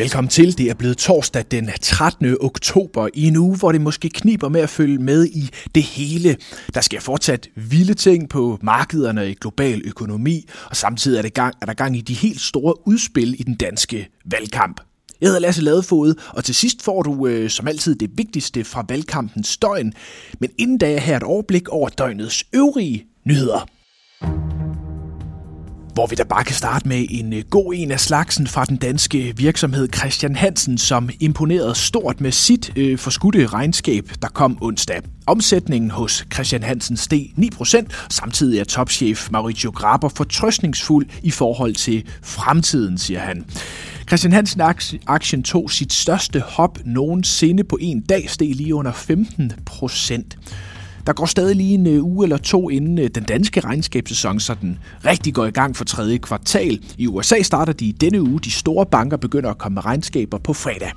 Velkommen til. Det er blevet torsdag den 13. oktober i en uge, hvor det måske kniber med at følge med i det hele. Der sker fortsat vilde ting på markederne i global økonomi, og samtidig er, det gang, er der gang i de helt store udspil i den danske valgkamp. Jeg hedder Lasse Ladefod, og til sidst får du øh, som altid det vigtigste fra valgkampens døgn. Men inden da er her et overblik over døgnets øvrige nyheder hvor vi da bare kan starte med en øh, god en af slagsen fra den danske virksomhed Christian Hansen, som imponerede stort med sit øh, forskudte regnskab, der kom onsdag. Omsætningen hos Christian Hansen steg 9%, samtidig er topchef Mauricio Graber fortrøstningsfuld i forhold til fremtiden, siger han. Christian Hansen aktien tog sit største hop nogensinde på en dag, steg lige under 15 procent. Der går stadig lige en øh, uge eller to inden øh, den danske regnskabssæson, så den rigtig går i gang for tredje kvartal. I USA starter de i denne uge. De store banker begynder at komme med regnskaber på fredag.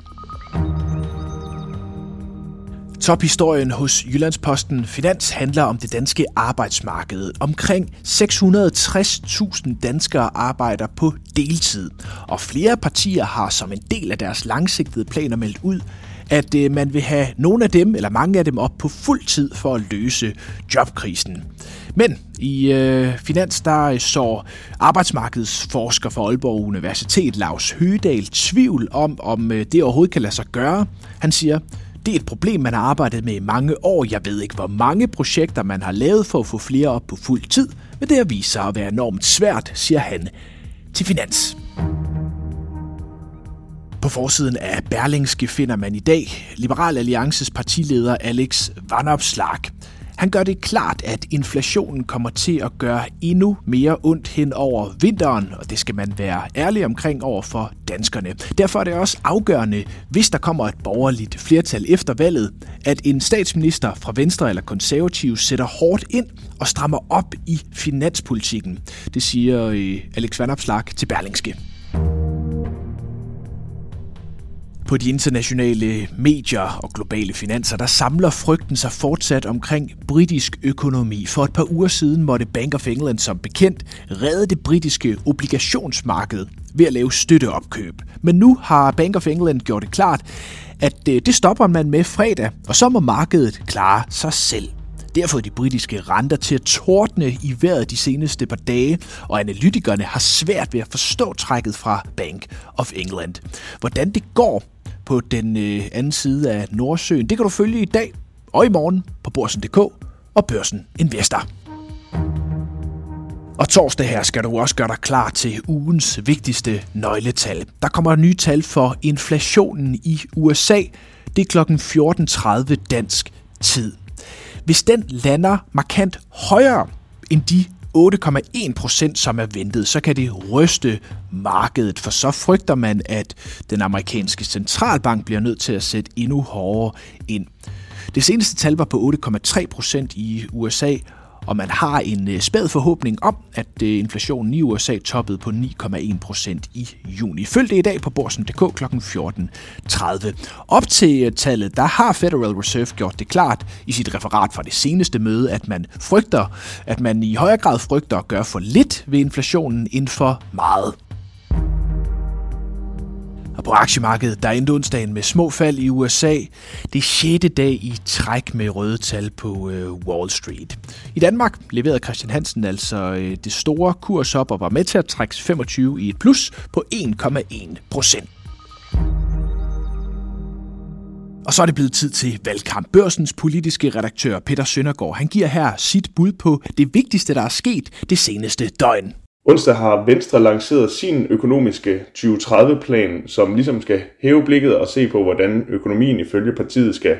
Tophistorien hos Jyllandsposten Finans handler om det danske arbejdsmarked. Omkring 660.000 danskere arbejder på deltid, og flere partier har som en del af deres langsigtede planer meldt ud, at øh, man vil have nogle af dem, eller mange af dem, op på fuld tid for at løse jobkrisen. Men i øh, Finans, der øh, så arbejdsmarkedsforsker for Aalborg Universitet, Lars Høgedal, tvivl om, om øh, det overhovedet kan lade sig gøre. Han siger, det er et problem, man har arbejdet med i mange år. Jeg ved ikke, hvor mange projekter man har lavet for at få flere op på fuld tid, men det har vist sig at være enormt svært, siger han til Finans. På forsiden af Berlingske finder man i dag Liberal Alliances partileder Alex Vanopslag. Han gør det klart, at inflationen kommer til at gøre endnu mere ondt hen over vinteren, og det skal man være ærlig omkring over for danskerne. Derfor er det også afgørende, hvis der kommer et borgerligt flertal efter valget, at en statsminister fra Venstre eller Konservativ sætter hårdt ind og strammer op i finanspolitikken. Det siger øh, Alex Vandopslag til Berlingske. På de internationale medier og globale finanser, der samler frygten sig fortsat omkring britisk økonomi. For et par uger siden måtte Bank of England som bekendt redde det britiske obligationsmarked ved at lave støtteopkøb. Men nu har Bank of England gjort det klart, at øh, det stopper man med fredag, og så må markedet klare sig selv. Det har fået de britiske renter til at tordne i vejret de seneste par dage, og analytikerne har svært ved at forstå trækket fra Bank of England. Hvordan det går på den øh, anden side af Nordsøen, det kan du følge i dag og i morgen på Borsen.dk og Børsen Investor. Og torsdag her skal du også gøre dig klar til ugens vigtigste nøgletal. Der kommer nye tal for inflationen i USA. Det er kl. 14.30 dansk tid. Hvis den lander markant højere end de 8,1 procent, som er ventet, så kan det ryste markedet, for så frygter man, at den amerikanske centralbank bliver nødt til at sætte endnu hårdere ind. Det seneste tal var på 8,3 procent i USA, og man har en øh, spæd forhåbning om, at øh, inflationen i USA toppede på 9,1 procent i juni. Følg det i dag på borsen.dk kl. 14.30. Op til øh, tallet, der har Federal Reserve gjort det klart i sit referat fra det seneste møde, at man frygter, at man i højere grad frygter at gøre for lidt ved inflationen end for meget. Og på aktiemarkedet, der endte onsdagen med små fald i USA. Det sjette 6. dag i træk med røde tal på øh, Wall Street. I Danmark leverede Christian Hansen altså øh, det store kurs op og var med til at trække 25 i et plus på 1,1 procent. Og så er det blevet tid til valgkamp. Børsens politiske redaktør Peter Søndergaard, han giver her sit bud på det vigtigste, der er sket det seneste døgn. Onsdag har Venstre lanceret sin økonomiske 2030-plan, som ligesom skal hæve blikket og se på, hvordan økonomien ifølge partiet skal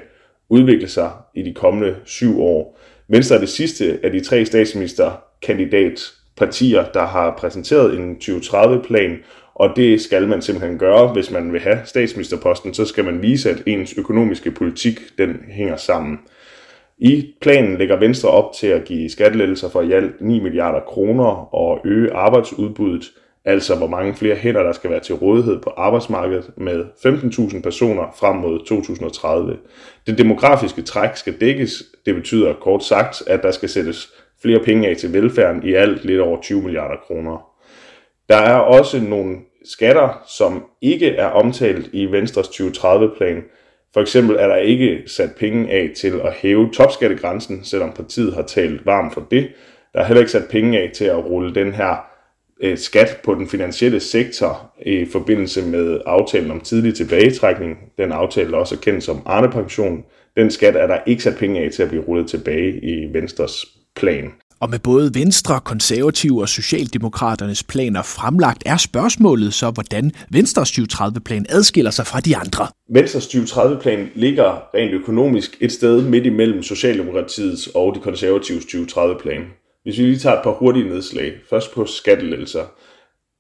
udvikle sig i de kommende syv år. Venstre er det sidste af de tre statsministerkandidatpartier, der har præsenteret en 2030-plan, og det skal man simpelthen gøre, hvis man vil have statsministerposten, så skal man vise, at ens økonomiske politik den hænger sammen. I planen lægger Venstre op til at give skattelettelser for i alt 9 milliarder kroner og øge arbejdsudbuddet, altså hvor mange flere hænder der skal være til rådighed på arbejdsmarkedet med 15.000 personer frem mod 2030. Det demografiske træk skal dækkes. Det betyder kort sagt, at der skal sættes flere penge af til velfærden i alt lidt over 20 milliarder kroner. Der er også nogle skatter, som ikke er omtalt i Venstres 2030-plan. For eksempel er der ikke sat penge af til at hæve topskattegrænsen, selvom partiet har talt varmt for det. Der er heller ikke sat penge af til at rulle den her øh, skat på den finansielle sektor i forbindelse med aftalen om tidlig tilbagetrækning. Den aftale er også kendt som Arne-pension. Den skat er der ikke sat penge af til at blive rullet tilbage i Venstres plan. Og med både Venstre, Konservative og Socialdemokraternes planer fremlagt, er spørgsmålet så, hvordan Venstres 2030-plan adskiller sig fra de andre. Venstres 2030-plan ligger rent økonomisk et sted midt imellem Socialdemokratiets og de konservatives 2030-plan. Hvis vi lige tager et par hurtige nedslag. Først på skattelettelser.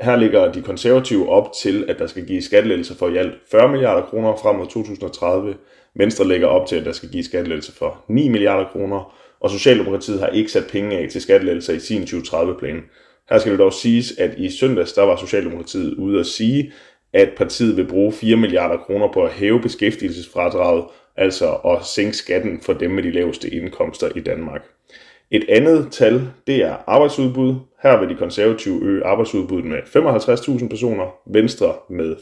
Her ligger de konservative op til, at der skal gives skattelettelser for i alt 40 milliarder kroner frem mod 2030. Venstre lægger op til, at der skal gives skattelettelser for 9 milliarder kroner, og Socialdemokratiet har ikke sat penge af til skattelettelser i sin 2030-plan. Her skal det dog siges, at i søndags der var Socialdemokratiet ude at sige, at partiet vil bruge 4 milliarder kroner på at hæve beskæftigelsesfradraget, altså at sænke skatten for dem med de laveste indkomster i Danmark. Et andet tal, det er arbejdsudbud. Her vil de konservative øge arbejdsudbuddet med 55.000 personer, Venstre med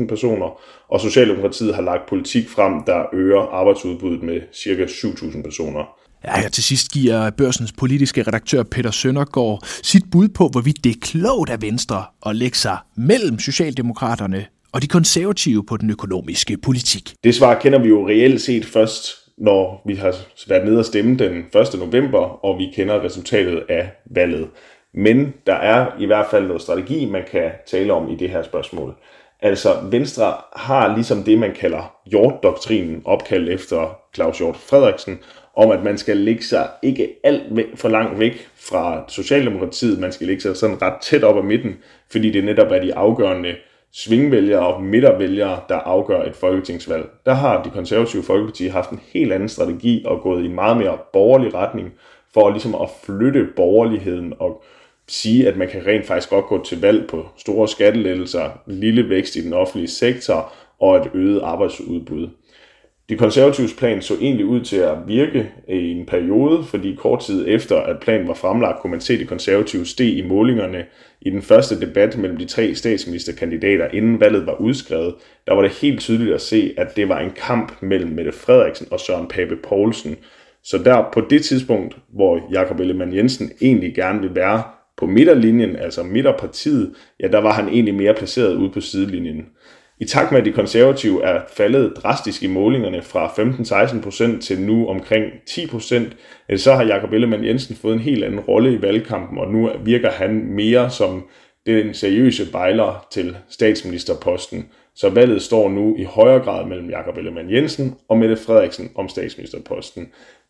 15.000 personer, og Socialdemokratiet har lagt politik frem, der øger arbejdsudbuddet med ca. 7.000 personer. Ja, her til sidst giver børsens politiske redaktør Peter Søndergaard sit bud på, hvorvidt det er klogt af Venstre at lægge sig mellem Socialdemokraterne og de konservative på den økonomiske politik. Det svar kender vi jo reelt set først, når vi har været nede og stemme den 1. november, og vi kender resultatet af valget. Men der er i hvert fald noget strategi, man kan tale om i det her spørgsmål. Altså, Venstre har ligesom det, man kalder Hjort-doktrinen, opkaldt efter Claus Hjort Frederiksen, om at man skal ligge sig ikke alt for langt væk fra Socialdemokratiet, man skal ligge sig sådan ret tæt op ad midten, fordi det netop er de afgørende svingvælgere og midtervælgere, der afgør et folketingsvalg. Der har de konservative folkeparti haft en helt anden strategi og gået i en meget mere borgerlig retning for ligesom at flytte borgerligheden og sige, at man kan rent faktisk godt gå til valg på store skattelettelser, lille vækst i den offentlige sektor og et øget arbejdsudbud. De konservatives plan så egentlig ud til at virke i en periode, fordi kort tid efter, at planen var fremlagt, kunne man se de konservative steg i målingerne. I den første debat mellem de tre statsministerkandidater, inden valget var udskrevet, der var det helt tydeligt at se, at det var en kamp mellem Mette Frederiksen og Søren Pape Poulsen. Så der på det tidspunkt, hvor Jakob Ellemann Jensen egentlig gerne vil være på midterlinjen, altså midterpartiet, ja, der var han egentlig mere placeret ude på sidelinjen. I takt med, at de konservative er faldet drastisk i målingerne fra 15-16% til nu omkring 10%, så har Jakob Ellemann Jensen fået en helt anden rolle i valgkampen, og nu virker han mere som den seriøse bejler til statsministerposten. Så valget står nu i højere grad mellem Jakob Ellemann Jensen og Mette Frederiksen om statsministerposten.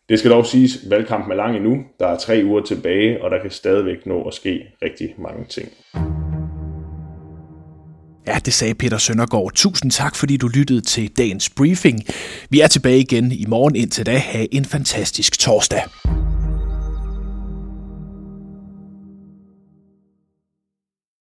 Det skal dog siges, at valgkampen er lang endnu. Der er tre uger tilbage, og der kan stadigvæk nå at ske rigtig mange ting. Ja, det sagde Peter Søndergaard. Tusind tak, fordi du lyttede til dagens briefing. Vi er tilbage igen i morgen. Indtil da, have en fantastisk torsdag.